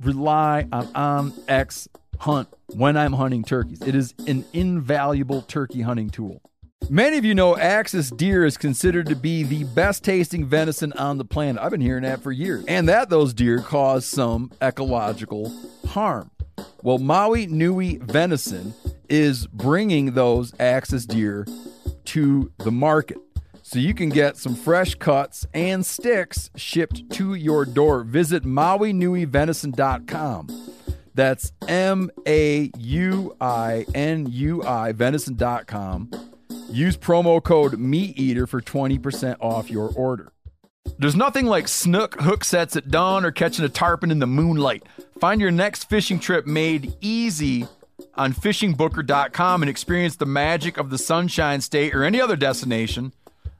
rely on um, OnX Hunt when I'm hunting turkeys. It is an invaluable turkey hunting tool. Many of you know Axis deer is considered to be the best tasting venison on the planet. I've been hearing that for years. And that those deer cause some ecological harm. Well, Maui Nui Venison is bringing those Axis deer to the market. So you can get some fresh cuts and sticks shipped to your door. Visit MauiNuiVenison.com. That's M A U I N U I venison.com. Use promo code MeatEater for 20% off your order. There's nothing like snook hook sets at dawn or catching a tarpon in the moonlight. Find your next fishing trip made easy on fishingbooker.com and experience the magic of the Sunshine State or any other destination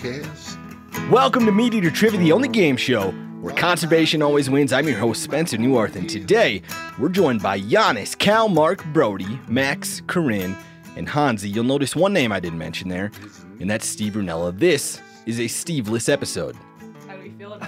Podcast. Welcome to Meat Eater Trivia, the only game show where conservation always wins. I'm your host, Spencer Neuharth, and today we're joined by Janis, Cal, Mark, Brody, Max, Corinne, and Hanzi. You'll notice one name I didn't mention there, and that's Steve Rinella. This is a Steve-less episode.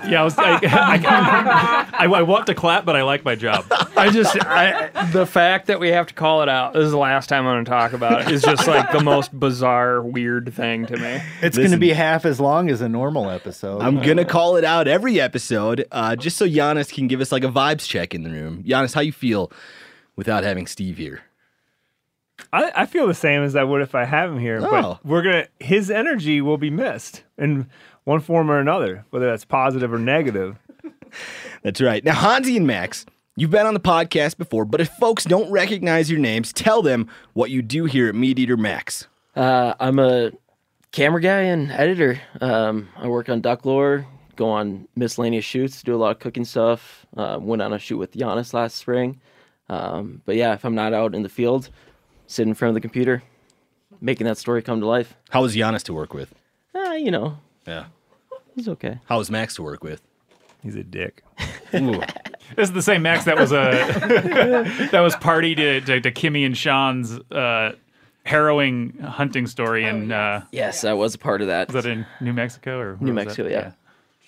Yeah, I was. I, I, I, I want to clap, but I like my job. I just I, the fact that we have to call it out. This is the last time I'm going to talk about it. Is just like the most bizarre, weird thing to me. It's going to be half as long as a normal episode. I'm gonna call it out every episode, uh, just so Janis can give us like a vibes check in the room. Janis, how you feel without having Steve here? I, I feel the same as I would if I have him here, Oh. but we're gonna. His energy will be missed in one form or another, whether that's positive or negative. That's right. Now, Hanzi and Max, you've been on the podcast before, but if folks don't recognize your names, tell them what you do here at Meat Eater Max. Uh, I'm a camera guy and editor. Um, I work on duck lore, go on miscellaneous shoots, do a lot of cooking stuff. Uh, went on a shoot with Janis last spring. Um, but yeah, if I'm not out in the field, sitting in front of the computer, making that story come to life. How was Janis to work with? Uh, you know, Yeah. he's okay. How was Max to work with? He's a dick. Ooh. This is the same Max that was a that was party to, to, to Kimmy and Sean's uh, harrowing hunting story in uh, Yes, I was a part of that. was that in New Mexico or where New was Mexico, that? yeah.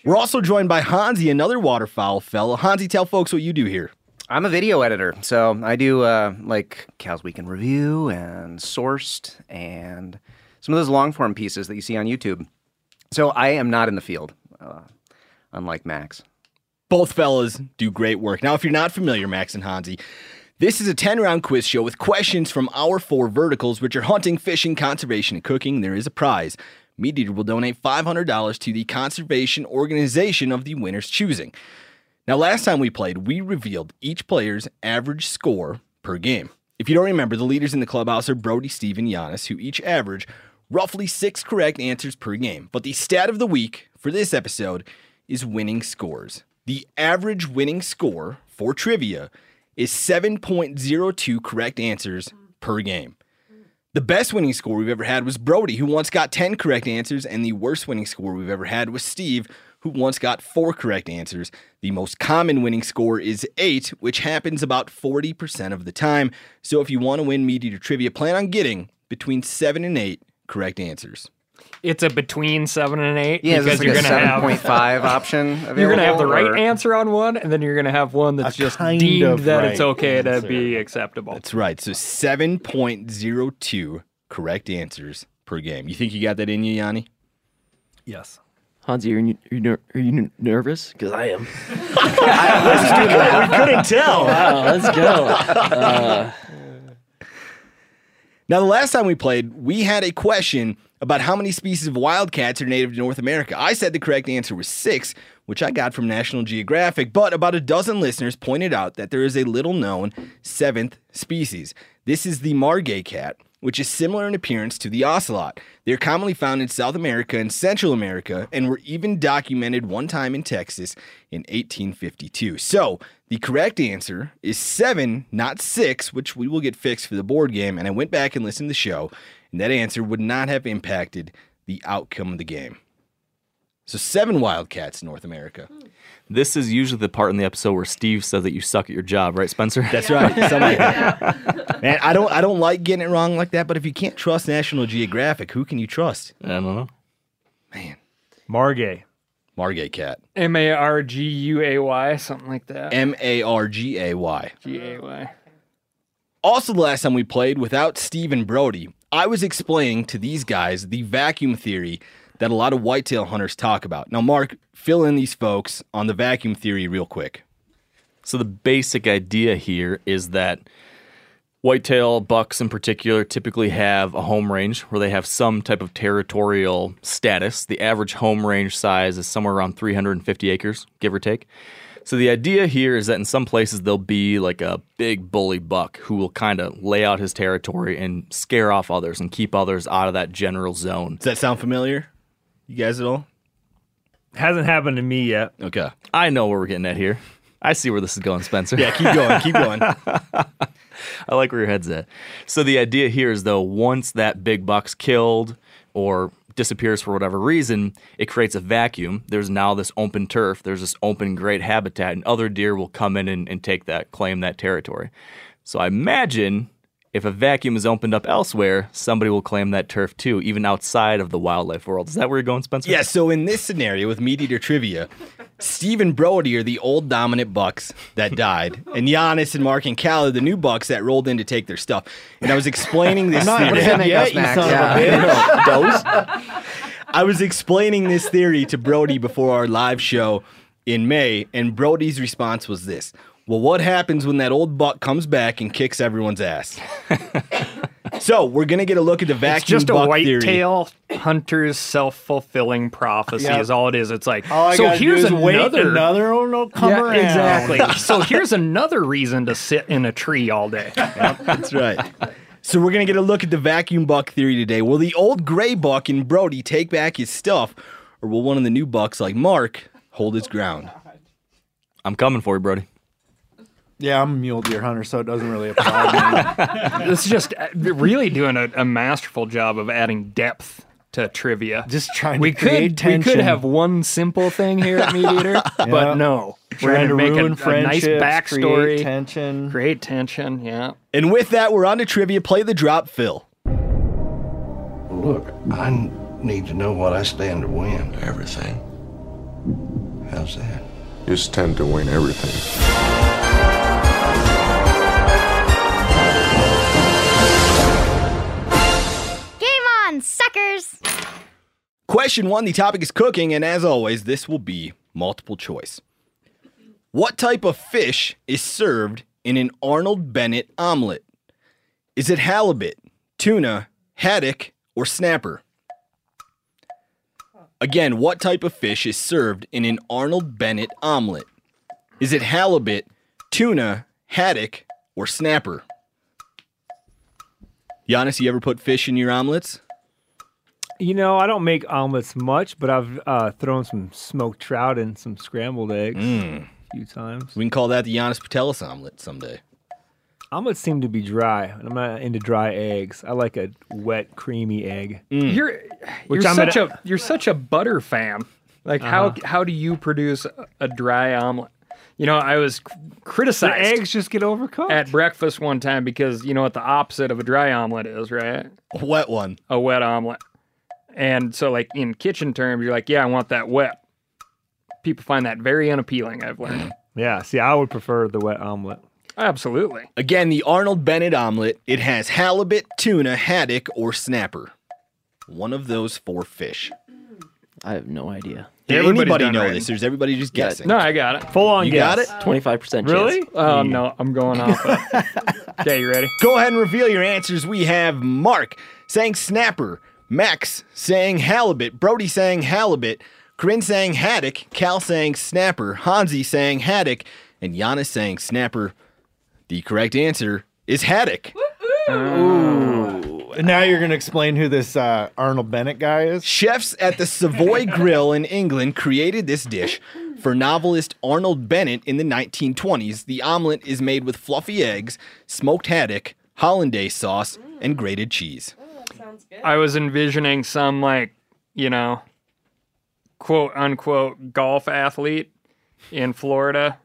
We're also joined by Hanzi, another waterfowl fellow. Hanzi, tell folks what you do here. I'm a video editor, so I do uh, like Cal's Weekend Review and Sourced and some of those long form pieces that you see on YouTube. So I am not in the field, uh, unlike Max. Both fellas do great work. Now, if you're not familiar, Max and Hanzi, this is a 10 round quiz show with questions from our four verticals, which are hunting, fishing, conservation, and cooking. There is a prize. Meat Eater will donate $500 to the conservation organization of the winner's choosing. Now, last time we played, we revealed each player's average score per game. If you don't remember, the leaders in the clubhouse are Brody, Steve, and Janis, who each average roughly six correct answers per game. But the stat of the week for this episode is winning scores. The average winning score for trivia is 7.02 correct answers per game. The best winning score we've ever had was Brody, who once got 10 correct answers, and the worst winning score we've ever had was Steve, who once got four correct answers. The most common winning score is eight, which happens about 40% of the time. So if you want to win Meat Eater Trivia, plan on getting between seven and eight correct answers. It's a between seven and eight Yeah, because this you're like a gonna have 7.5 option available? you're gonna have the right or- answer on one, and then you're gonna have one that's A just deemed of that it's right okay to be acceptable. That's right. So 7.02 correct answers per game. You think you got that in you, Yanni? yes. Hanzi, are you, are you, ner- are you ner- nervous? Because I am. we couldn't tell. Wow, let's go. Uh, Now, the last time we played, we had a question about how many species of wildcats are native to North America. I said the correct answer was six, which I got from National Geographic, but about a dozen listeners pointed out that there is a little known seventh species. This is the margay cat, which is similar in appearance to the ocelot. They're commonly found in South America and Central America and were even documented one time in Texas in 1852. So, the correct answer is seven, not six, which we will get fixed for the board game. And I went back and listened to the show, and that answer would not have impacted the outcome of the game. So, seven wildcats in North America. This is usually the part in the episode where Steve says that you suck at your job, right, Spencer? That's right. Something like that. Man, I don't, I don't like getting it wrong like that. But if you can't trust National Geographic, who can you trust? I don't know. Man, Margay. Margay cat. M A R G U A Y, something like that. M A R G A Y. G A Y. Also, the last time we played without Stephen Brody, I was explaining to these guys the vacuum theory that a lot of whitetail hunters talk about. Now, Mark, fill in these folks on the vacuum theory real quick. So the basic idea here is that whitetail bucks in particular typically have a home range where they have some type of territorial status. The average home range size is somewhere around 350 acres, give or take. So the idea here is that in some places there'll be like a big bully buck who will kind of lay out his territory and scare off others and keep others out of that general zone. Does that sound familiar? You guys at all? Hasn't happened to me yet. Okay. I know where we're getting at here. I see where this is going, Spencer. Yeah, keep going. Keep going. I like where your head's at. So the idea here is though, once that big buck's killed or disappears for whatever reason, it creates a vacuum. There's now this open turf. There's this open great habitat, and other deer will come in and, and take that, claim that territory. So I imagine if a vacuum is opened up elsewhere, somebody will claim that turf too, even outside of the wildlife world. Is that where you're going, Spencer? Yeah, so in this scenario with Meat Eater Trivia, Steve and Brody are the old dominant bucks that died, and Janis and Mark and Cal are the new bucks that rolled in to take their stuff. And I was explaining this I'm not theory. hitting yet, you son of a bitch. I was explaining this theory to Brody before our live show in May, and Brody's response was this. Well, what happens when that old buck comes back and kicks everyone's ass? so we're gonna get a look at the vacuum It's just a buck theory. whitetail hunter's self-fulfilling prophecy Yep. is all it is. It's like All I so here's do is wait another another one will come Yeah, around. exactly. so here's another reason to sit in a tree all day. That's right. So we're gonna get a look at the vacuum buck theory today. Will the old gray buck in Brody take back his stuff, or will one of the new bucks like Mark hold his ground? I'm coming for you, Brody. Yeah, I'm a mule deer hunter, so it doesn't really apply to me. This is just uh, really doing a, a masterful job of adding depth to trivia. Just trying we to create could we could have one simple thing here at Meat Eater, but no, we're trying going to make a, ruin a nice friendships, backstory, create tension. create tension. Yeah. And with that, we're on to trivia. Play the drop, Phil. Look, I need to know what I stand to win. Everything. How's that? You stand to win everything. Question one the topic is cooking, and as always, this will be multiple choice. What type of fish is served in an Arnold Bennett omelet? Is it halibut, tuna, haddock, or snapper? Again, what type of fish is served in an Arnold Bennett omelet? Is it halibut, tuna, haddock, or snapper? Janis, you ever put fish in your omelets? You know, I don't make omelets much, but I've uh, thrown some smoked trout and some scrambled eggs Mm. a few times. We can call that the Janis Putelis omelet someday. Omelets seem to be dry, and I'm not into dry eggs. I like a wet, creamy egg. You're Which you're I'm such gonna- a you're such a butter fan. Like Uh-huh. how how do you produce a- a dry omelet? You know, I was c- The eggs just get overcooked. at breakfast one time because you know what the opposite of a dry omelet is, right? A wet one. A wet omelet. And so, like in kitchen terms, you're like, yeah, I want that wet. People find that very unappealing. I've learned. yeah, see, I would prefer the wet omelet. Absolutely. Again, the Arnold Bennett omelet. It has halibut, tuna, haddock, or snapper. One of those four fish. I have no idea. Did Everybody's anybody done know writing. this, or is everybody just Yeah. guessing? No, I got it. Full on You guess. got it? Twenty five percent Really? chance. Oh no, I'm going off. it. okay, you ready? Go ahead and reveal your answers. We have Mark saying snapper, Max saying halibut, Brody saying halibut, Corinne saying haddock, Cal saying snapper, Hanzi saying haddock, and Janis saying snapper. The correct answer is haddock. And now you're going to explain who this uh, Arnold Bennett guy is? Chefs at the Savoy Grill in England created this dish for novelist Arnold Bennett in the 1920s. The omelet is made with fluffy eggs, smoked haddock, hollandaise sauce, and grated cheese. I was envisioning some like, you know, quote unquote golf athlete in Florida.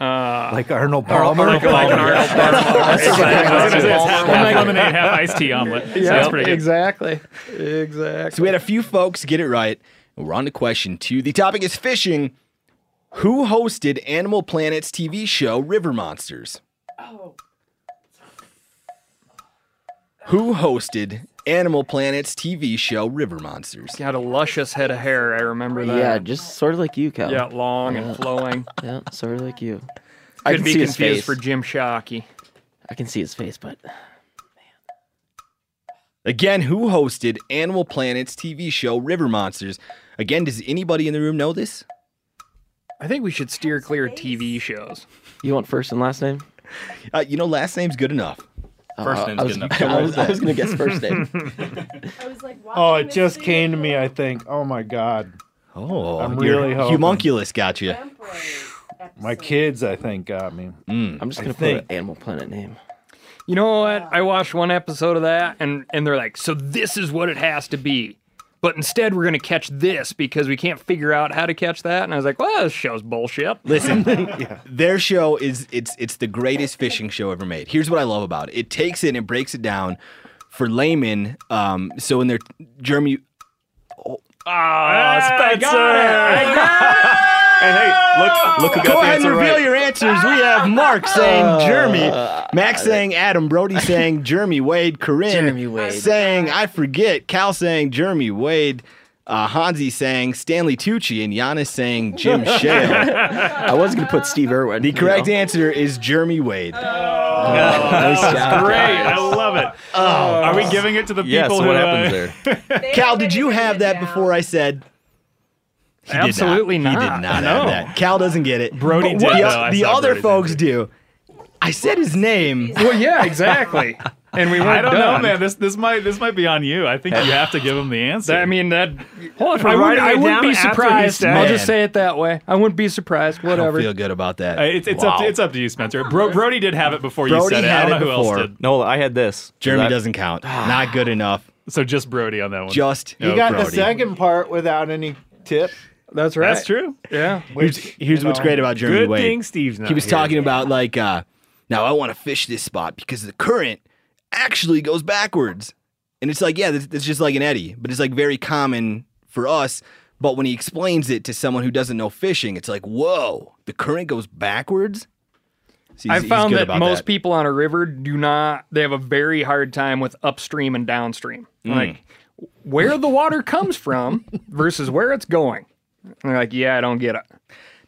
Uh, Like Arnold or- Palmer? Like, like an Arnold Palmer. I was gonna say it's half, I'm half like- lemonade, half iced tea omelet. Yeah, Sounds pretty good. exactly. Exactly. So we had a few folks get it right. We're on to question two. The topic is fishing. Who hosted Animal Planet's TV show River Monsters? Oh. Who hosted Animal Planet's TV show River Monsters? Got a luscious head of hair. I remember that. Yeah, just sort of like you, Cal. Yeah, long Yeah. and flowing. Yeah, sort of like you. I Could can be see his confused face. for Jim Shockey. I can see his face, but Again, who hosted Animal Planet's TV show River Monsters? Again, does anybody in the room know this? I think we should steer clear of TV shows. you want first and last name? Uh, you know, last name's good enough. First Uh, name's I was, good enough. I was, was gonna guess first name. I was like, oh, it just came to me, I think. Oh, my God. Oh, I'm really hoping. Humunculus got you. My kids, I think, got me. I'm just gonna put think. an Animal Planet name. You know what? I watched one episode of that, and and they're like, so this is what it has to be. But instead, we're gonna catch this because we can't figure out how to catch that. And I was like, well, this show's bullshit. Listen, their show is it's it's the greatest fishing show ever made. Here's what I love about it: it takes it and it breaks it down for laymen. Um, so in their Jeremy, Oh, Spencer! And hey, look, look who got go the ahead and answer reveal right. your answers. We have Mark ah. saying Jeremy, Max ah. saying Adam, Brody saying Jeremy Wade, Corinne Jeremy Wade. saying I forget, Cal saying Jeremy Wade. Uh, Hanzi saying Stanley Tucci and Janis saying Jim Shale. I was gonna put Steve Irwin. The you correct know. answer is Jeremy Wade. Nice job, Great, guys. I love it. Are we giving it to the Yeah, people so who? what uh, happens there? Cal, did you have that before I said? He did not. Absolutely He not. did not have No. that. Cal doesn't get it. Brody But did, what- though. The, I the saw other Brody's folks answer. do. I said his name. Well, yeah, exactly. And we weren't I don't know, man. This this might this might be on you. I think you have to give him the answer. I mean that. Hold on, I wouldn't, I wouldn't be surprised. I'll just say it that way. I wouldn't be surprised. I don't Whatever. feel good about that. Uh, it's it's up to, it's up to you, Spencer. Bro, Brody did have it before you said it. I had don't know it who before. else did. No, I had this. Jeremy That- doesn't count. Not good enough. So just Brody on that one. Just You No, got Brody. the second part without any tip. That's right. That's true. Yeah. Here's, here's what's know, great about Jeremy Good Wade. thing Steve's not he was here. talking about like, uh, now I want to fish this spot because the current actually goes backwards, and it's like, yeah, it's just like an eddy, but it's like very common for us. But when he explains it to someone who doesn't know fishing, it's like, whoa, the current goes backwards. So I've found that most people on a river do not. They have a very hard time with upstream and downstream. Mm. Like where the water comes from versus where it's going. And they're like, yeah, I don't get it.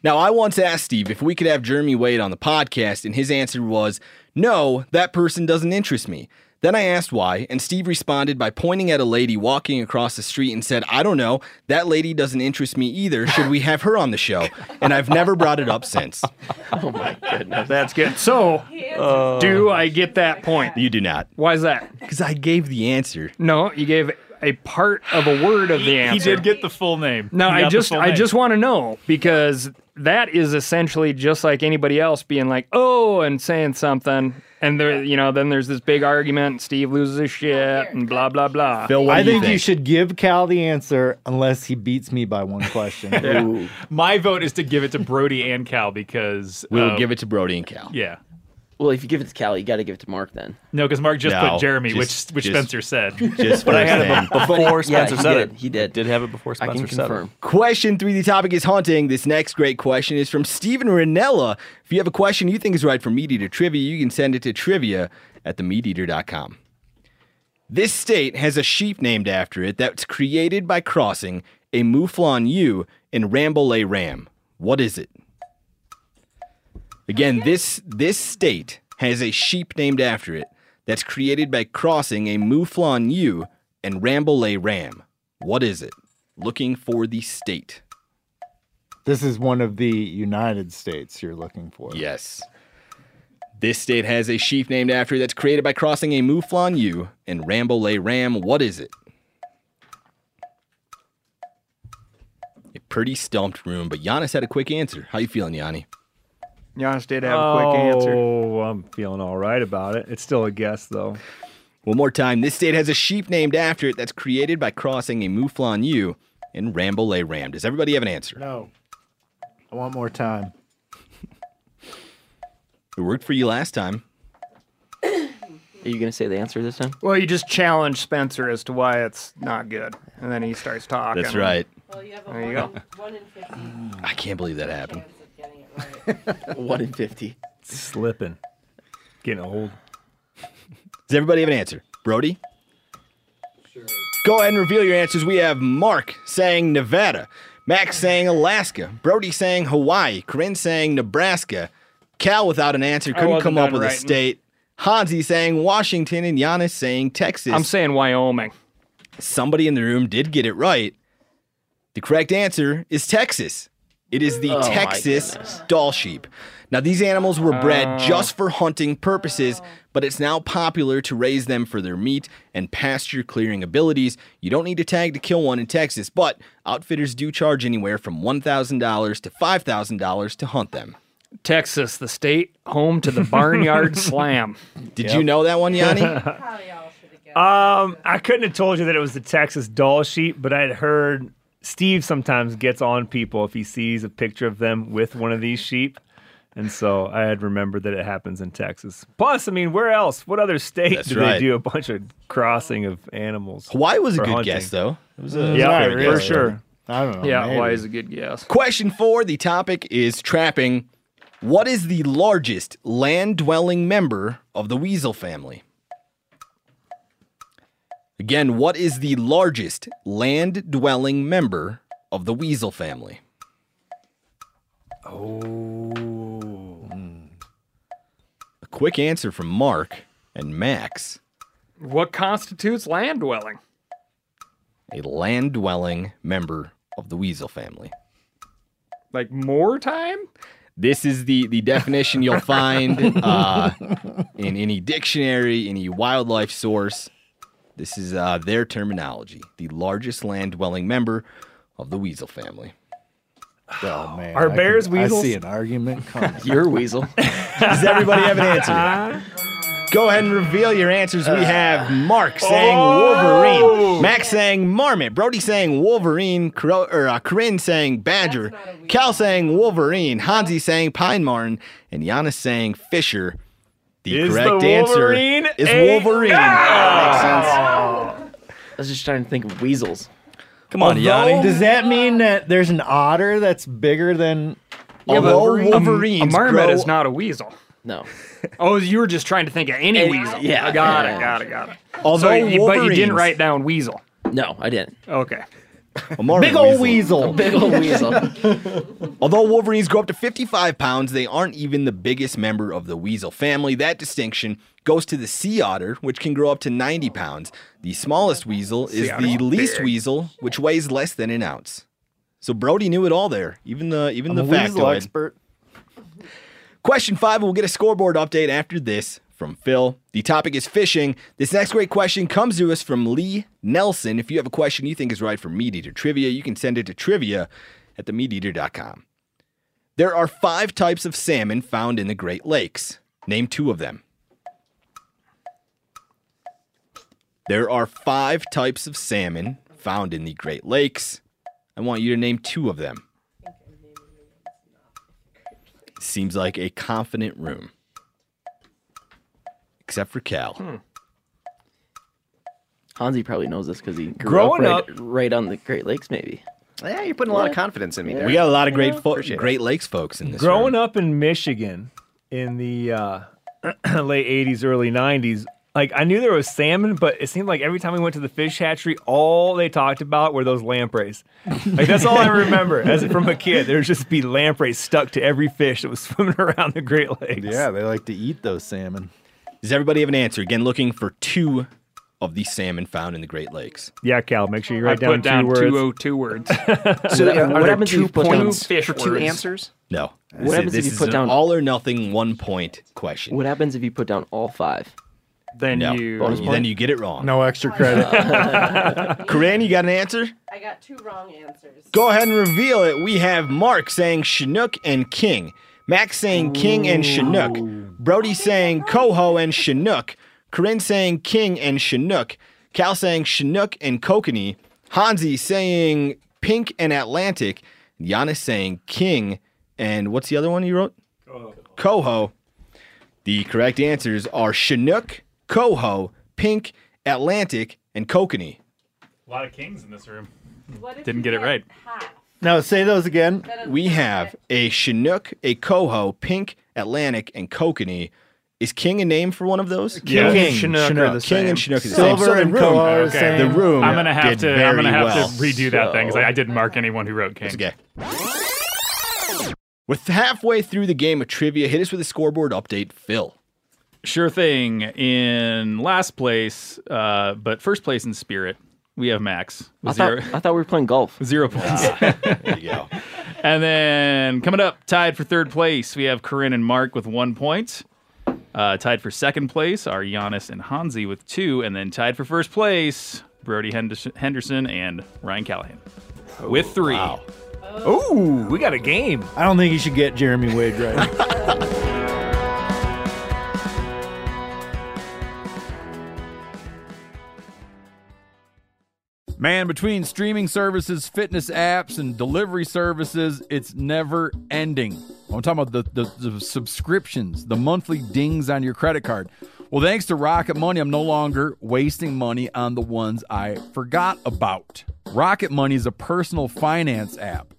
Now, I once asked Steve if we could have Jeremy Wade on the podcast, and his answer was, no, that person doesn't interest me. Then I asked why, and Steve responded by pointing at a lady walking across the street and said, I don't know, that lady doesn't interest me either. Should we have her on the show? And I've never brought it up since. Oh my goodness. That's good. So, uh, do I get that point? You do not. Why is that? Because I gave the answer. No, you gave a part of a word of the answer. He did get the full name. No, He I just I name. just want to know because that is essentially just like anybody else being like, "Oh," and saying something, and there, you know, then there's this big argument. And Steve loses his shit, and blah blah blah. Phil, what I do you think, you should give Cal the answer unless he beats me by one question. Ooh. My vote is to give it to Brody and Cal because We will um, give it to Brody and Cal. Yeah. Well, if you give it to Cal, you got to give it to Mark then. No, because Mark just No, put Jeremy, just- which which just- Spencer said. Just But I had it before yeah, Spencer he said did. it. He did. Did have it before I Spencer can said it. confirm. Question three. The topic is haunting. This next great question is from Stephen Rinella. If you have a question you think is right for Meat Eater Trivia, you can send it to trivia at themeateater.com. This state has a sheep named after it that's created by crossing a Mouflon ewe, and Rambouillet ram? What is it? Again, this this state has a sheep named after it that's created by crossing a Mouflon ewe and Rambouillet ram. What is it? Looking for the state. This is one of the United States you're looking for. Yes. This state has a sheep named after it that's created by crossing a Mouflon ewe and Rambouillet ram. What is it? A pretty stumped room, but Janis had a quick answer. How you feeling, Yanni? Janis did have a quick answer. Oh, I'm feeling all right about it. It's still a guess, though. One more time. This state has a sheep named after it that's created by crossing a Mouflon ewe and Rambouillet ram. Does everybody have an answer? No. I want more time. It worked for you last time. Are you gonna say the answer this time? Well, you just challenge Spencer as to why it's not good, and then he starts talking. That's right. there you go. I can't believe that happened. One in fifty. Slipping. Getting old. Does everybody have an answer? Brody? Sure. Go ahead and reveal your answers. We have Mark saying Nevada, Max saying Alaska, Brody saying Hawaii, Corinne saying Nebraska, Cal without an answer couldn't come up done with a state, Hanzi saying Washington, and Janis saying Texas. I'm saying Wyoming. Somebody in the room did get it right. The correct answer is Texas. It is the Oh, Texas Dall sheep. Now, these animals were bred Oh. just for hunting purposes, but it's now popular to raise them for their meat and pasture clearing abilities. You don't need a tag to kill one in Texas, but outfitters do charge anywhere from $1,000 to $5,000 to hunt them. Texas, the state home to the Barnyard Slam. Did you know that one, Yanni? Um, I couldn't have told you that it was the Texas Dall sheep, but I'd heard Steve sometimes gets on people if he sees a picture of them with one of these sheep. And so I had remembered that it happens in Texas. Plus, I mean, where else? What other state That's do right. they do a bunch of crossing of animals? Hawaii was a good hunting? guess, though. It was a, Yeah, fair for guess. sure. I don't know. yeah, maybe. Hawaii is a good guess. Question four the topic is trapping. What is the largest land dwelling member of the weasel family? Again, what is the largest land dwelling member of the weasel family? Oh. A quick answer from Mark and Max. What constitutes land dwelling? A land dwelling member of the weasel family. Like more time? This is the, the definition you'll find uh, in any dictionary, any wildlife source. This is uh, their terminology. The largest land dwelling member of the weasel family. Oh man. Are I bears can- I see an argument coming. You're a weasel. Does everybody have an answer? Go ahead and reveal your answers. We have Mark saying Wolverine, Max saying Marmot, Brody saying Wolverine, Cro- or uh, Corinne saying Badger, Cal saying Wolverine, Hanzi saying Pine Marten, and Janis saying Fisher. The Is correct the answer Wolverine is a- Wolverine. I was just trying to think of weasels. Come on, Yanni. Does that mean that there's an otter that's bigger than Although A, Wolverines a marmot grow- is not a weasel. No. Oh, you were just trying to think of any Any- weasel. yeah, I got yeah. it, got it, got it. Although So, you- but you didn't write down weasel. No, I didn't. Okay. A marmot big old weasel. weasel? Big old weasel. Although Wolverines grow up to 55 pounds, they aren't even the biggest member of the weasel family. That distinction goes to the sea otter, which can grow up to 90 pounds. The smallest weasel is the least weasel, which weighs less than an ounce. So Brody knew it all there, even the even I'm a the weasel factoid. expert. Question five, we'll get a scoreboard update after this from Phil. The topic is fishing. This next great question comes to us from Lee Nelson. If you have a question you think is right for Meat Eater Trivia, you can send it to trivia at themeateater.com. There are five types of salmon found in the Great Lakes. Name two of them. There are five types of salmon found in the Great Lakes. I want you to name two of them. Seems like a confident room. Except for Cal. Hanzi probably knows this because he grew Growing up, right, right on the Great Lakes, maybe. Yeah, you're putting a lot of confidence in me there. We got a lot of great fo- Great Lakes folks in this Growing room. up in Michigan in the uh, late 80s, early 90s, Like I knew there was salmon, but it seemed like every time we went to the fish hatchery, all they talked about were those lampreys. Like that's all I remember as from a kid. There'd just be lampreys stuck to every fish that was swimming around the Great Lakes. Yeah, they like to eat those salmon. Does everybody have an answer? Again, looking for two of the salmon found in the Great Lakes. Yeah, Cal, make sure you I write down, put down two words. two, oh, two words. So What- uh, what are there happens if you put down points fish for two words? answers? No. What This- happens if this you put down- all or nothing one point question? What happens if you put down all five? then No. you. Bonus You- point? Then you get it wrong. No extra credit. Corinne, you got an answer? I got two wrong answers. Go ahead and reveal it. We have Mark saying Chinook and King. Max saying King and Chinook. Brody saying Coho and Chinook. Corinne saying King and Chinook. Cal saying Chinook and Kokanee. Hanzi saying Pink and Atlantic. Janis saying King and what's the other one you wrote? Coho. The correct answers are Chinook, Coho, Pink, Atlantic, and Kokanee. A lot of kings in this room. What Didn't you get it right. half? Now say those again. We have a Chinook, a Coho, Pink, Atlantic, and Kokanee. Is King a name for one of those? Yeah, King, Chinook, Chinook. are the King same. and Chinook is the Silver same. So and room- Coho are the Okay. same. The room. I'm gonna have did to. I'm gonna have well. to redo that thing because I, I didn't mark anyone who wrote king. It's okay. With halfway through the game of trivia, hit us with a scoreboard update, Phil. Sure thing. In last place, uh, but first place in spirit, we have Max I with thought, I thought we were playing golf. zero points. There you go. and then coming up, tied for third place, we have Corinne and Mark with one point. Uh, tied for second place are Janis and Hanzi with two, and then tied for first place, Brody Henderson Henderson and Ryan Callaghan with three. Ooh, we got a game. I don't think you should get Jeremy Wade right. Man, between streaming services, fitness apps, and delivery services, it's never ending. I'm talking about the, the, the subscriptions, the monthly dings on your credit card. Well, thanks to Rocket Money, I'm no longer wasting money on the ones I forgot about. Rocket Money is a personal finance app.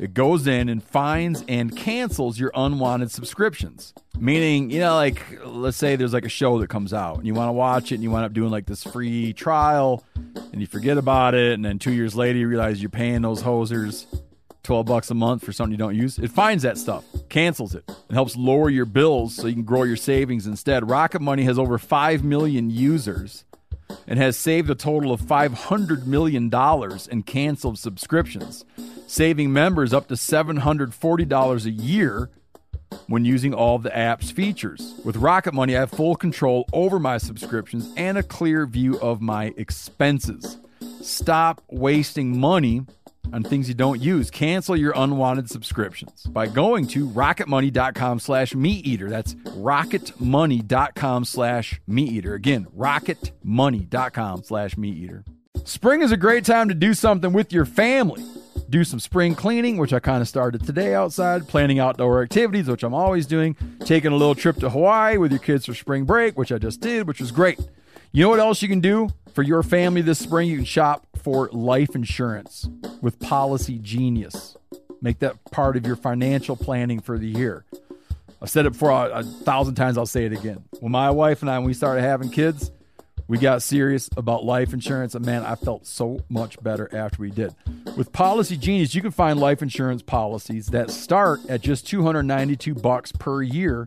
It goes in and finds and cancels your unwanted subscriptions. Meaning, you know, like let's say there's like a show that comes out and you want to watch it and you wind up doing like this free trial and you forget about it and then two years later you realize you're paying those hosers 12 bucks a month for something you don't use. It finds that stuff, cancels it, and helps lower your bills so you can grow your savings instead. Rocket Money has over 5 million users and has saved a total of $500 million in canceled subscriptions, saving members up to $740 a year when using all the app's features. With Rocket Money, I have full control over my subscriptions and a clear view of my expenses. Stop wasting money on things you don't use. Cancel your unwanted subscriptions by going to rocketmoney.com slash meat eater. That's rocketmoney.com slash meat eater. Again, rocketmoney.com slash meat eater. Spring is a great time to do something with your family. Do some spring cleaning, which I kind of started today outside, planning outdoor activities, which I'm always doing, taking a little trip to Hawaii with your kids for spring break, which I just did, which was great. You know what else you can do for your family this spring? You can shop for life insurance with Policy Genius. Make that part of your financial planning for the year. I've said it before a, a thousand times, I'll say it again. When my wife and I, when we started having kids, we got serious about life insurance, and man, I felt so much better after we did. With Policy Genius, you can find life insurance policies that start at just 292 bucks per year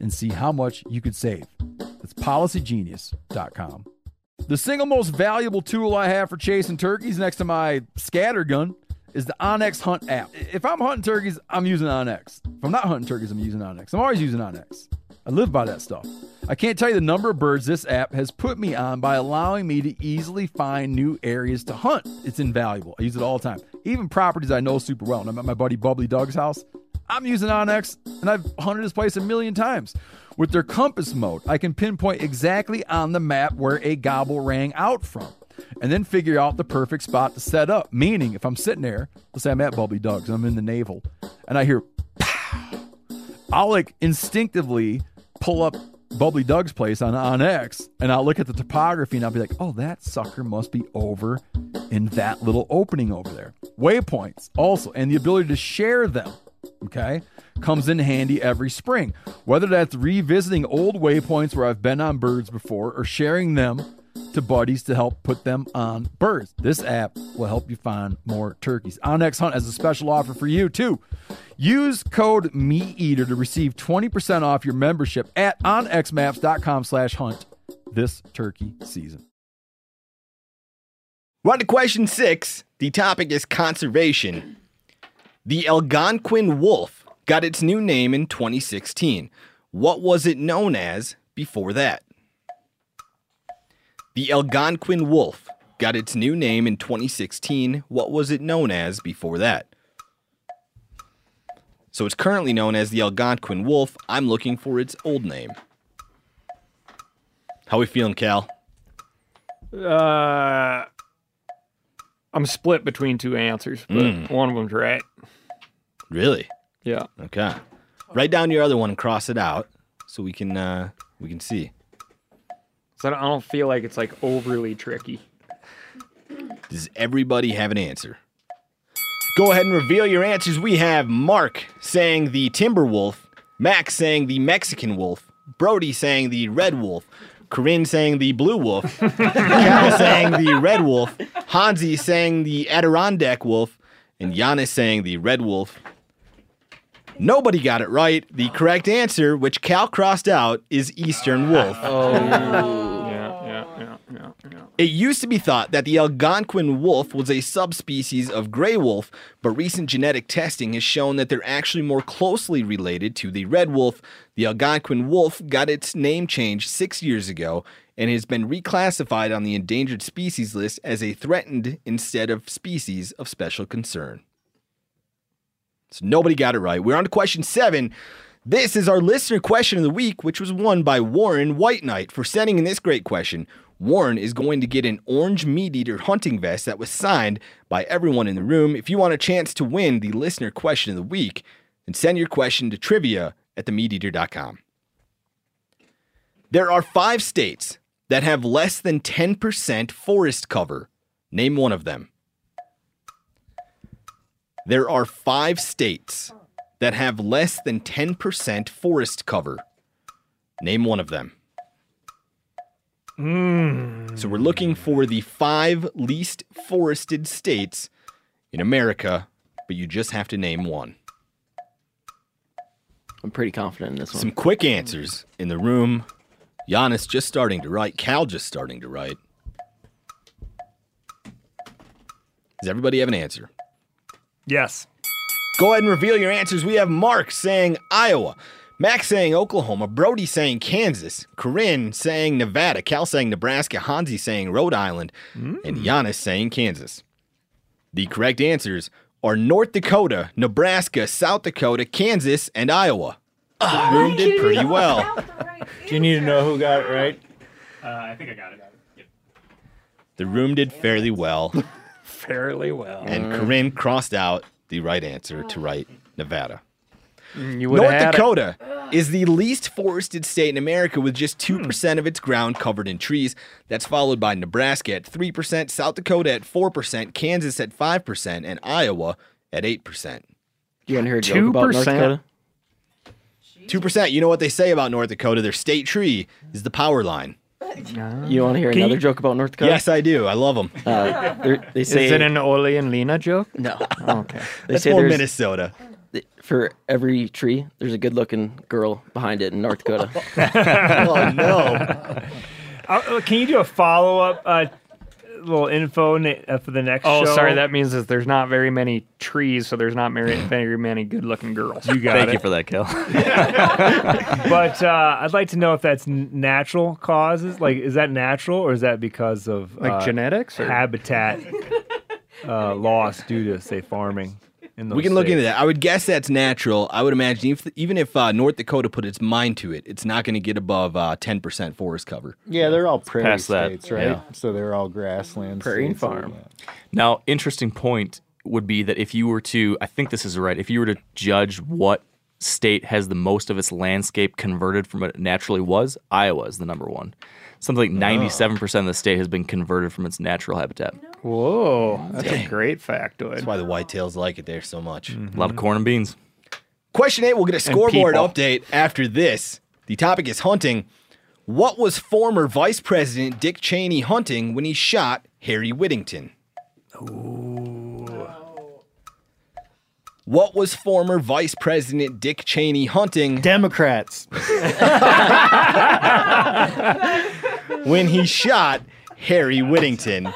and see how much you could save. That's policygenius.com. The single most valuable tool I have for chasing turkeys next to my scatter gun is the OnX Hunt app. If I'm hunting turkeys, I'm using OnX. If I'm not hunting turkeys, I'm using OnX. I'm always using OnX. I live by that stuff. I can't tell you the number of birds this app has put me on by allowing me to easily find new areas to hunt. It's invaluable. I use it all the time. Even properties I know super well. And I'm at my buddy Bubbly Doug's house. I'm using OnX and I've hunted this place a million times. With their compass mode, I can pinpoint exactly on the map where a gobble rang out from and then figure out the perfect spot to set up. Meaning, if I'm sitting there, let's say I'm at Bubbly Doug's, I'm in the navel, and I hear pow, I'll like instinctively pull up Bubbly Doug's place on OnX, and I'll look at the topography and I'll be like, oh, that sucker must be over in that little opening over there. Waypoints also, and the ability to share them. Okay, comes in handy every spring. Whether that's revisiting old waypoints where I've been on birds before or sharing them to buddies to help put them on birds. This app will help you find more turkeys. OnX Hunt has a special offer for you too. Use code MeatEater to receive 20% off your membership at onxmaps.com slash hunt this turkey season. On to question six. The topic is conservation. The Algonquin wolf got its new name in 2016. What was it known as before that? The Algonquin wolf got its new name in 2016. What was it known as before that? So it's currently known as the Algonquin wolf. I'm looking for its old name. How we feeling, Cal? Uh, I'm split between two answers, but Mm. one of them's right. Really? Yeah. Okay. Write down your other one and cross it out so we can uh we can see. So I don't, I don't feel like it's like overly tricky. Does everybody have an answer? Go ahead and reveal your answers. We have Mark saying the timber wolf, Max saying the Mexican wolf, Brody saying the red wolf, Corinne sang the blue wolf, Cal sang the red wolf, Hanzi sang the Adirondack wolf, and Janis sang the red wolf. Nobody got it right. The correct answer, which Cal crossed out, is Eastern wolf. Oh. yeah, yeah, yeah, yeah, yeah. It used to be thought that the Algonquin wolf was a subspecies of gray wolf, but recent genetic testing has shown that they're actually more closely related to the red wolf. The Algonquin wolf got its name changed six years ago and has been reclassified on the endangered species list as a threatened instead of species of special concern. So nobody got it right. We're on to question seven. This is our listener question of the week, which was won by Warren White Knight for sending in this great question. Warren is going to get an orange meat eater hunting vest that was signed by everyone in the room. If you want a chance to win the listener question of the week, then send your question to trivia at themeateater.com. There are five states that have less than 10% forest cover. Name one of them. There are five states that have less than 10% forest cover. Name one of them. Mm. So we're looking for the five least forested states in America, but you just have to name one. I'm pretty confident in this one. Some quick answers in the room. Janis just starting to write. Cal just starting to write. Does everybody have an answer? Yes. Go ahead and reveal your answers. We have Mark saying Iowa, Max saying Oklahoma, Brody saying Kansas, Corinne saying Nevada, Cal saying Nebraska, Hanzi saying Rhode Island, and Janis saying Kansas. The correct answers are North Dakota, Nebraska, South Dakota, Kansas, and Iowa. The room did pretty well. Do you need to know who got it right? Uh, I think I got it. The room did fairly well, Fairly well. and Corinne crossed out the right answer to write Nevada. Mm, You North had. Dakota is the least forested state in America with just 2% of its ground covered in trees. That's followed by Nebraska at 3%, South Dakota at 4%, Kansas at 5%, and Iowa at 8%. You want to hear a joke about North 2%? Dakota? 2%, you know what they say about North Dakota? Their state tree is the power line. You want to hear Can another you- joke about North Dakota? Yes, I do. I love them. Uh, they're- say Is it an Ole and Lena joke? no. Okay. They That's say more Minnesota. For every tree, there's a good-looking girl behind it in North Dakota. oh, no. Uh, uh, can you do a follow up uh, little info na- uh, for the next Oh, show? sorry. That means that there's not very many trees, so there's not very, very many good-looking girls. you got Thank it. you for that, Kel. but uh, I'd like to know if that's n- natural causes. Like, is that natural or is that because of Like uh, genetics? Or? habitat uh, loss due to say farming? In we can look into that. I would guess that's natural. I would imagine if, even if uh, North Dakota put its mind to it, it's not going to get above uh, 10% forest cover. Yeah, they're all prairie past that, states, right? yeah. So they're all grasslands. Prairie and farm. yeah. Now, interesting point would be that if you were to, I think this is right, if you were to judge what state has the most of its landscape converted from what it naturally was, Iowa is the number one. Something like 97% of the state has been converted from its natural habitat. Whoa, that's a great factoid. That's why the whitetails like it there so much. A lot of corn and beans. Question eight, we'll get a scoreboard people. update after this. The topic is hunting. What was former Vice President Dick Cheney hunting when he shot Harry Whittington? What was former Vice President Dick Cheney hunting Democrats. when he shot Harry Whittington?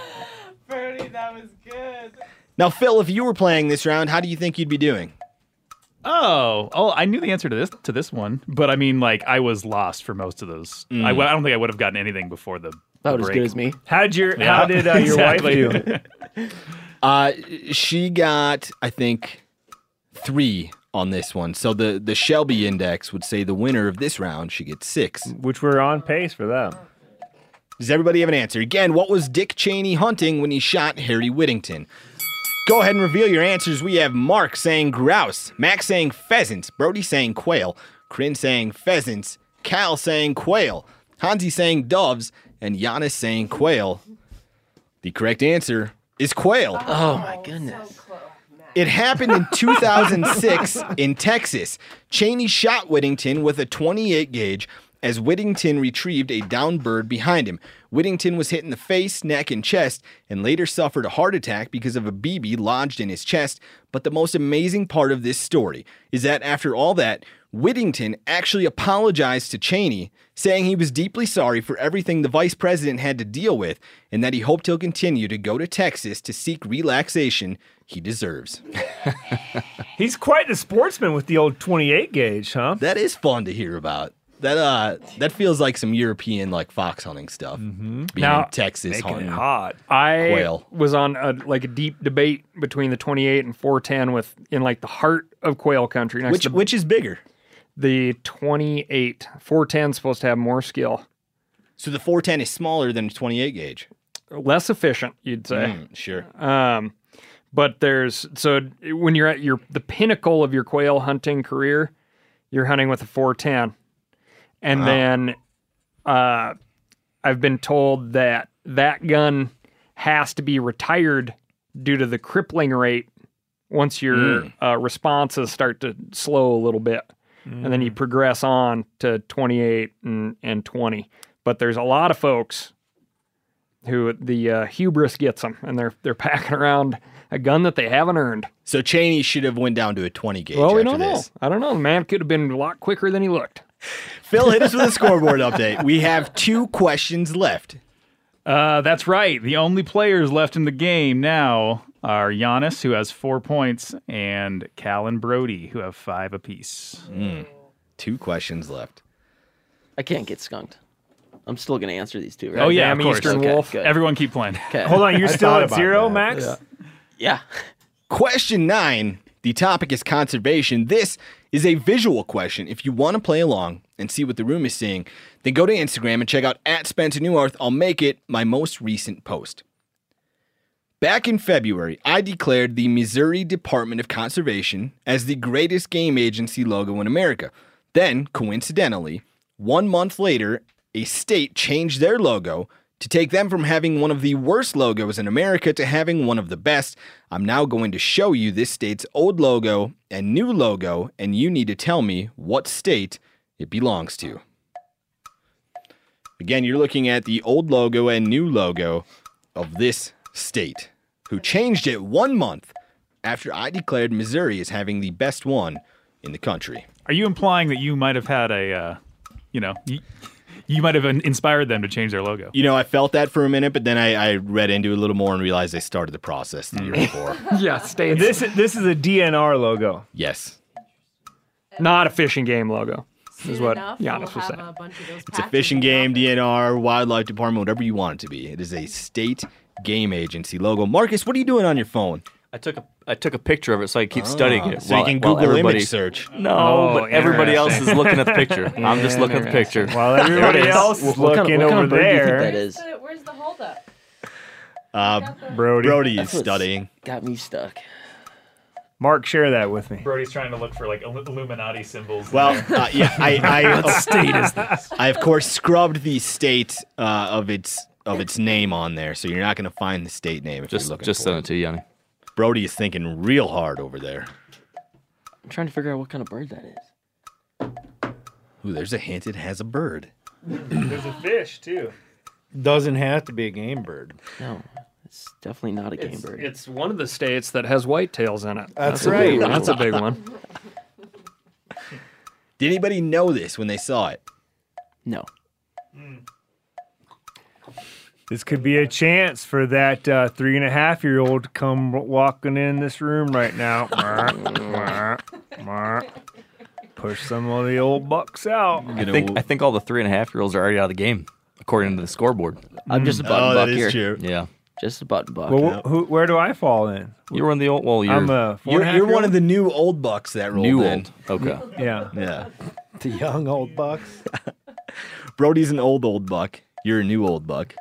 Bernie, that was good. Now, Phil, if you were playing this round, how do you think you'd be doing? Oh, oh! I knew the answer to this to this one, but I mean, like, I was lost for most of those. Mm. I, I don't think I would have gotten anything before the, the About as break. good as me. How'd your Yeah, how did uh, your wife do? Uh, she got, I think, three on this one. So the the Shelby Index would say the winner of this round she gets six. Which we're on pace for that. Does everybody have an answer? Again, what was Dick Cheney hunting when he shot Harry Whittington? Go ahead and reveal your answers. We have Mark saying grouse, Max saying pheasants, Brody saying quail, Corinne saying pheasants, Cal saying quail, Hanzi saying doves, and Janis saying quail. The correct answer is quail. Oh my oh, goodness. It happened in 2006 in Texas. Cheney shot Whittington with a 28 gauge as Whittington retrieved a downed bird behind him. Whittington was hit in the face, neck, and chest and later suffered a heart attack because of a BB lodged in his chest. But the most amazing part of this story is that after all that, Whittington actually apologized to Cheney, saying he was deeply sorry for everything the vice president had to deal with and that he hoped he'll continue to go to Texas to seek relaxation he deserves. He's quite the sportsman with the old 28 gauge, huh? That is fun to hear about. That uh, that feels like some European like fox hunting stuff. Mm-hmm. Being Now- in Texas Making hunting. it hot. I Quail. was on a, like a deep debate between the 28 and 410 with in like the heart of quail country. Next Which to which is bigger? the 28, 410 is supposed to have more skill, So the 410 is smaller than a 28 gauge. less efficient, you'd say. Mm, sure. Um, but there's so when you're at your the pinnacle of your quail hunting career, you're hunting with a 410, and then uh, I've been told that that gun has to be retired due to the crippling rate once your uh, responses start to slow a little bit, and then you progress on to 28 and, and 20. But there's a lot of folks who the uh, hubris gets them, and they're they're packing around a gun that they haven't earned. So Cheney should have went down to a 20 gauge. well, we don't this. know. I don't know. The man could have been a lot quicker than he looked. Phil, hit us with a scoreboard update. We have two questions left. Uh, that's right. The only players left in the game now are Janis, who has four points, and Cal and Brody, who have five apiece. Two questions left. I can't get skunked. I'm still gonna answer these two, right? Oh yeah, Damn of course. Eastern Okay, Wolf. good. Everyone keep playing. Okay. Hold on, you're still at zero, that. Max? Yeah. Question nine. The topic is conservation. This is a visual question. If you want to play along and see what the room is seeing, then go to Instagram and check out at Spencer Neuharth. I'll make it my most recent post. Back in February, I declared the Missouri Department of Conservation as the greatest game agency logo in America. Then, coincidentally, one month later, a state changed their logo to take them from having one of the worst logos in America to having one of the best. I'm now going to show you this state's old logo and new logo, and you need to tell me what state it belongs to. Again, you're looking at the old logo and new logo of this state, who changed it one month after I declared Missouri as having the best one in the country. Are you implying that you might have had a, uh, you know, you, you might have inspired them to change their logo? You know, I felt that for a minute, but then I, I read into it a little more and realized they started the process the year mm. before. yeah, stay. This this is a DNR logo. Yes. not a fishing game logo. Is what enough, Janis we'll was saying. a bunch of those It's a fishing game. DNR, wildlife department, whatever you want it to be. It is a state game agency logo. Marcus, what are you doing on your phone? I took a I took a picture of it so I keep studying it. So you can while Google everybody- image search. No, Oh, but everybody else is looking at the picture. I'm just looking at the picture. While everybody There it is. else is What, what kind looking of, over of bird do you think there. that is? Where's the holdup? Uh, Brody. Brody is studying. Got me stuck. Mark, share that with me. Brody's trying to look for like Illuminati symbols. Well, uh, yeah, I, I what state is this? I of course scrubbed the state uh, of its of its name on there, so you're not going to find the state name if Just you're looking just for send it. it to you, Yanni. Brody is thinking real hard over there. I'm trying to figure out what kind of bird that is. Ooh, there's a hint. It has a bird. There's a fish too. Doesn't have to be a game bird. No, it's definitely not a game It's, bird. it's one of the states that has whitetails in it. That's a big- right. that's a big one. Did anybody know this when they saw it? No. This could be a chance for that uh, three and a half year old to come walking in this room right now. Push some of the old bucks out. I think I think all the three and a half year olds are already out of the game, according to the scoreboard. I'm just a button Oh, buck that is here. true. Yeah, Just a button buck. Well, wh- who, where do I fall in? you were in the old. Well, you're I'm a four You're, and a half you're one of the new old bucks that rolled new in. old. Okay. Yeah. Yeah. The young old bucks. Brody's an old old buck. You're a new old buck.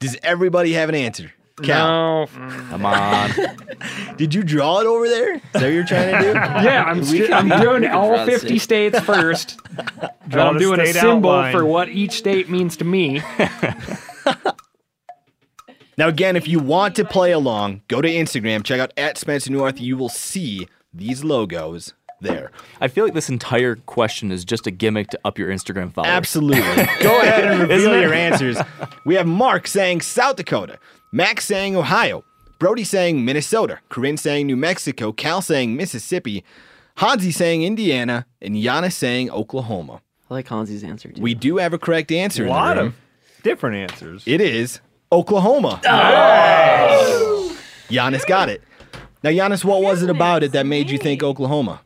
Does everybody have an answer? Cal, No. Come on. did you draw it over there? Is that what you're trying to do? Yeah, I'm, st- I'm doing all 50 states first. Draw I'm the doing a symbol outline. for what each state means to me. Now, again, if you want to play along, go to Instagram, check out at Spencer Neuharth. You will see these logos there. I feel like this entire question is just a gimmick to up your Instagram followers. Absolutely. Go ahead and reveal your answers. We have Mark saying South Dakota, Max saying Ohio, Brody saying Minnesota, Corinne saying New Mexico, Cal saying Mississippi, Hanzi saying Indiana, and Janis saying Oklahoma. I like Hanzi's answer. Too. We do have a correct answer. A in the lot of different answers. It is Oklahoma. Oh! Janis got it. Now, Janis, what was it about it that made you think Oklahoma?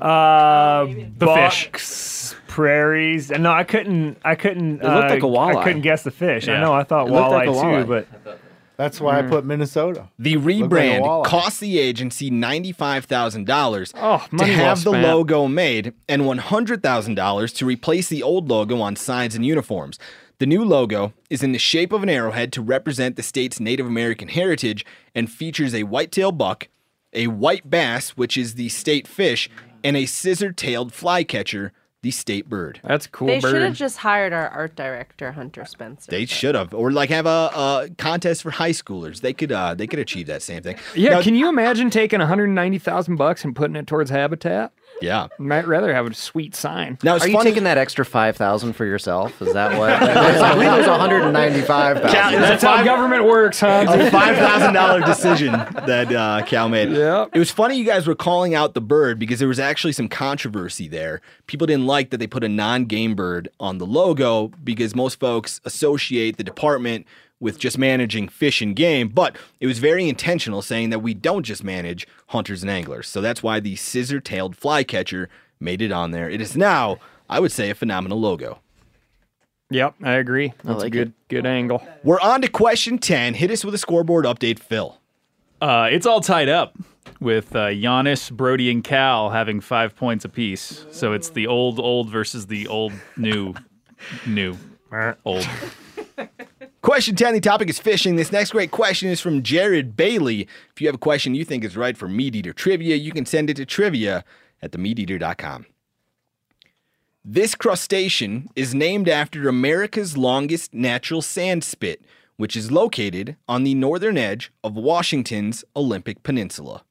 Uh, The fish. bucks, prairies. No, I couldn't. I couldn't. It looked uh, like a walleye. I couldn't guess the fish. I know. I thought It looked like walleye, a walleye. too, but That's why I put Minnesota. The rebrand walleye. cost the agency $95,000 Oh, to have the spent. logo made and $100,000 to replace the old logo on signs and uniforms. The new logo is in the shape of an arrowhead to represent the state's Native American heritage and features a white-tailed buck, a white bass, which is the state fish, and a scissor-tailed flycatcher, the state bird. That's cool They should bird. have just hired our art director, Hunter Spencer. They should have, or like have a, a contest for high schoolers. They could, uh, they could achieve that same thing. yeah, Now- can you imagine taking 190,000 bucks and putting it towards habitat? Yeah. Might rather have a sweet sign. Now it's Are you funny. taking that extra five thousand for yourself? Is that what? I believe it was one hundred and ninety-five thousand. That's how government works, huh? a five thousand dollar decision that uh, Cal made. Yep. It was funny you guys were calling out the bird because there was actually some controversy there. People didn't like that they put a non-game bird on the logo because most folks associate the department with just managing fish and game, but it was very intentional saying that we don't just manage hunters and anglers. So that's why the scissor-tailed flycatcher made it on there. It is now, I would say, a phenomenal logo. Yep, I agree. That's like a good good angle. We're on to question 10. Hit us with a scoreboard update, Phil. Uh, it's all tied up with uh, Janis, Brody, and Cal having five points apiece. So it's the old, old versus the old, new, new, old. Question 10, the topic is fishing. This next great question is from Jared Bailey. If you have a question you think is right for MeatEater Trivia, you can send it to trivia at themeateater.com. This crustacean is named after America's longest natural sand spit, which is located on the northern edge of Washington's Olympic Peninsula.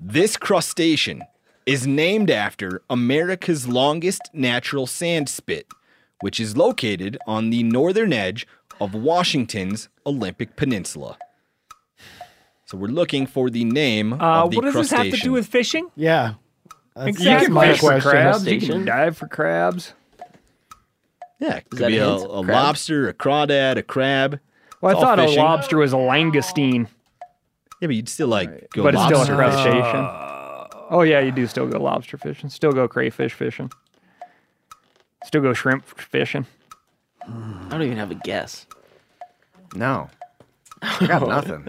This crustacean is named after America's longest natural sand spit, which is located on the northern edge of Washington's Olympic Peninsula. So we're looking for the name uh, of the what does this have to do with fishing? Yeah. That's, You can my fish for crabs. You can dive for crabs. yeah, it could be a, a a lobster, a crawdad, a crab. Well, I thought fishing. a lobster was a langoustine, Yeah, but you'd still like go but it's still a lobster fishing. Oh yeah, you do still go lobster fishing. Still go crayfish fishing. Still go shrimp fishing. I don't even have a guess. No. I got nothing.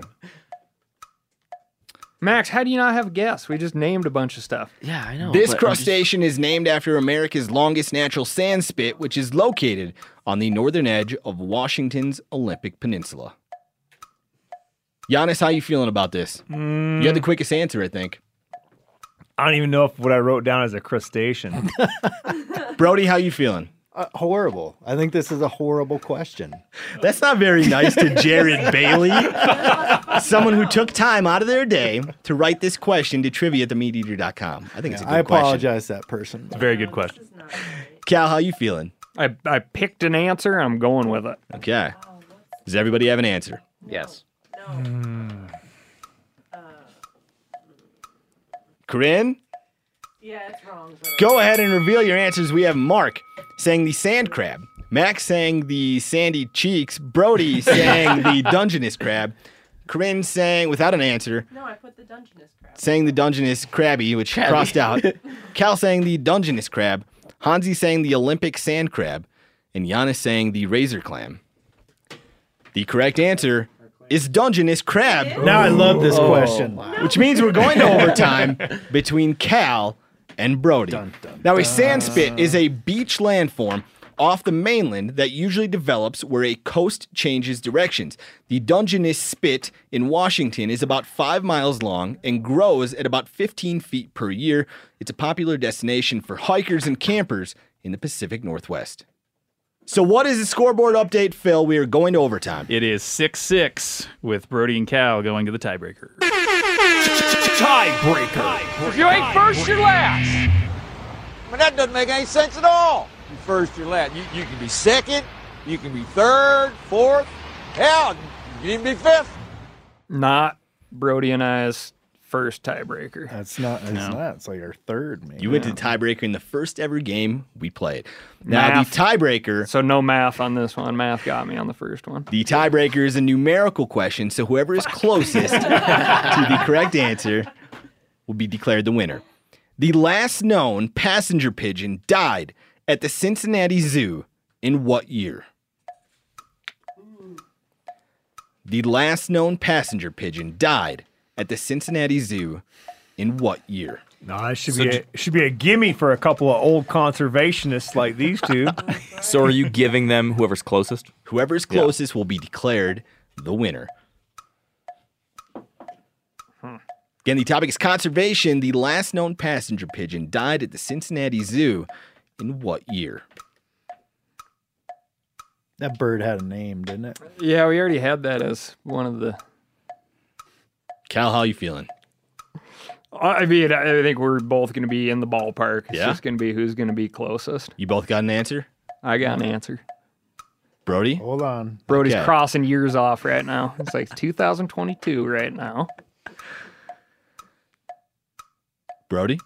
Max, how do you not have a guess? We just named a bunch of stuff. Yeah, I know. This but I'm just- crustacean is named after America's longest natural sand spit, which is located on the northern edge of Washington's Olympic Peninsula. Janis, how you feeling about this? You had the mm. quickest answer, I think. I don't even know if what I wrote down is a crustacean. Brody, how you feeling? Uh, horrible. I think this is a horrible question. That's not very nice to Jared Bailey, someone who took time out of their day to write this question to trivia at themeateater.com. I think it's a good question. I apologize to that person. It's a very good question. Cal, how you feeling? I, I picked an answer I'm going with it. Okay. Does everybody have an answer? Yes. Corinne? Yeah, it's wrong. Go ahead and reveal your answers. We have Mark saying the sand crab, Max saying the sandy cheeks, Brody saying the Dungeness crab, Corinne saying without an answer, No, I put the Dungeness crab. saying the Dungeness crabby, which crossed out, Cal saying the Dungeness crab, Hanzi saying the Olympic sand crab, and Janis saying the razor clam. The correct answer is Dungeness crab. Now I love this Oh. question. Which means we're going to overtime between Cal and Brody. now, a sand spit is a beach landform off the mainland that usually develops where a coast changes directions. The Dungeness Spit in Washington is about five miles long and grows at about 15 feet per year. It's a popular destination for hikers and campers in the Pacific Northwest. So, what is the scoreboard update, Phil? We are going to overtime. It is 6 6 with Brody and Cal going to the tiebreaker. Tiebreaker. If you ain't first, you're last. I mean, that doesn't make any sense at all. You first, you're last. You, you can be second, you can be third, fourth. Hell, you can even be fifth. Not Brody and I's first tiebreaker. That's not. It's not. It's like our third, maybe. You went to the tiebreaker in the first ever game we played. Now, Math. the tiebreaker. So no math on this one. Math got me on the first one. The tiebreaker is a numerical question, so whoever is closest to the correct answer will be declared the winner. The last known passenger pigeon died at the Cincinnati Zoo in what year? The last known passenger pigeon died at the Cincinnati Zoo in what year? No, that should So be j- a, should be a gimme for a couple of old conservationists like these two. So are you giving them whoever's closest? Whoever's closest will be declared the winner. Hmm. Again, the topic is conservation. The last known passenger pigeon died at the Cincinnati Zoo in what year? That bird had a name, didn't it? Yeah, we already had that as one of the. Cal, how are you feeling? I mean, I think we're both going to be in the ballpark. It's Yeah? just going to be who's going to be closest. You both got an answer? I got an answer. Brody? Hold on. Brody's Okay. crossing years off right now. It's like 2022 right now. Brody?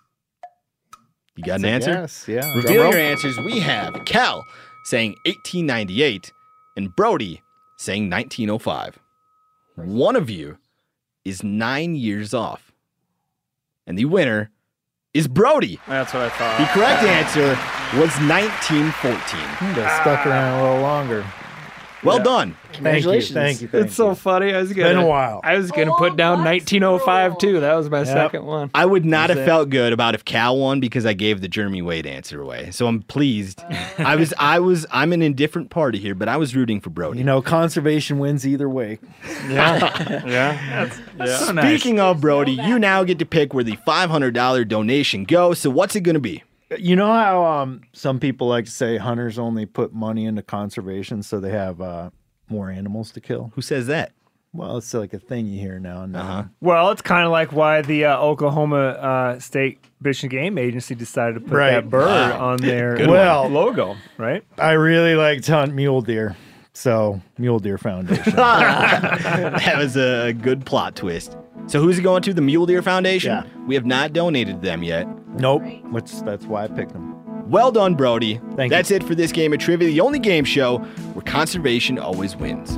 You got an answer? yes, yeah. Reveal Drum roll. your answers. We have Cal saying 1898 and Brody saying 1905. One of you is nine years off. And the winner is Brody. That's what I thought. The correct answer was 1914. Could stuck around a little longer. Well done. Thank you. Thank you. Thank It's so funny. I was gonna. Been a while. I was gonna put oh, down 1905 too. That was my second one. I would not Is have it- felt good about if Cal won because I gave the Jeremy Wade answer away. So I'm pleased. I was I was I'm an indifferent party here, but I was rooting for Brody. You know, conservation wins either way. Yeah, yeah. So nice. Speaking of Brody, you now get to pick where the $500 donation goes. So what's it going to be? You know how um, some people like to say hunters only put money into conservation so they have uh, more animals to kill? Who says that? Well, it's like a thing you hear now and then. Uh-huh. Well, it's kind of like why the uh, Oklahoma uh, State Fish and Game Agency decided to put Right. that bird Wow. on their Well- logo, right? I really like to hunt mule deer. So, Mule Deer Foundation. that was a good plot twist. So who's it going to? The Mule Deer Foundation? Yeah. We have not donated to them yet. nope. Which that's why I picked them. Well done, Brody. Thank That's it for this game of trivia, the only game show where conservation always wins.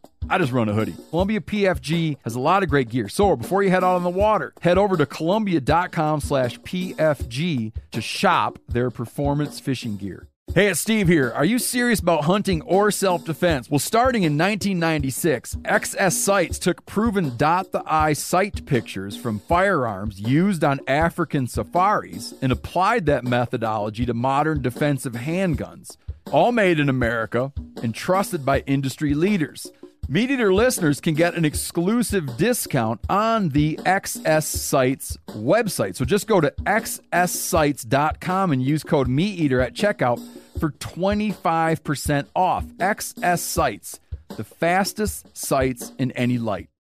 I just run a hoodie. Columbia PFG has a lot of great gear. So before you head out on the water, head over to Columbia.com slash PFG to shop their performance fishing gear. Hey, it's Steve here. Are you serious about hunting or self defense? Well, starting in 1996, XS Sights took proven dot the eye sight pictures from firearms used on African safaris and applied that methodology to modern defensive handguns, all made in America and trusted by industry leaders. MeatEater listeners can get an exclusive discount on the XS Sights website. So just go to xssights.com and use code MeatEater at checkout for 25% off. XS Sights, the fastest sights in any light.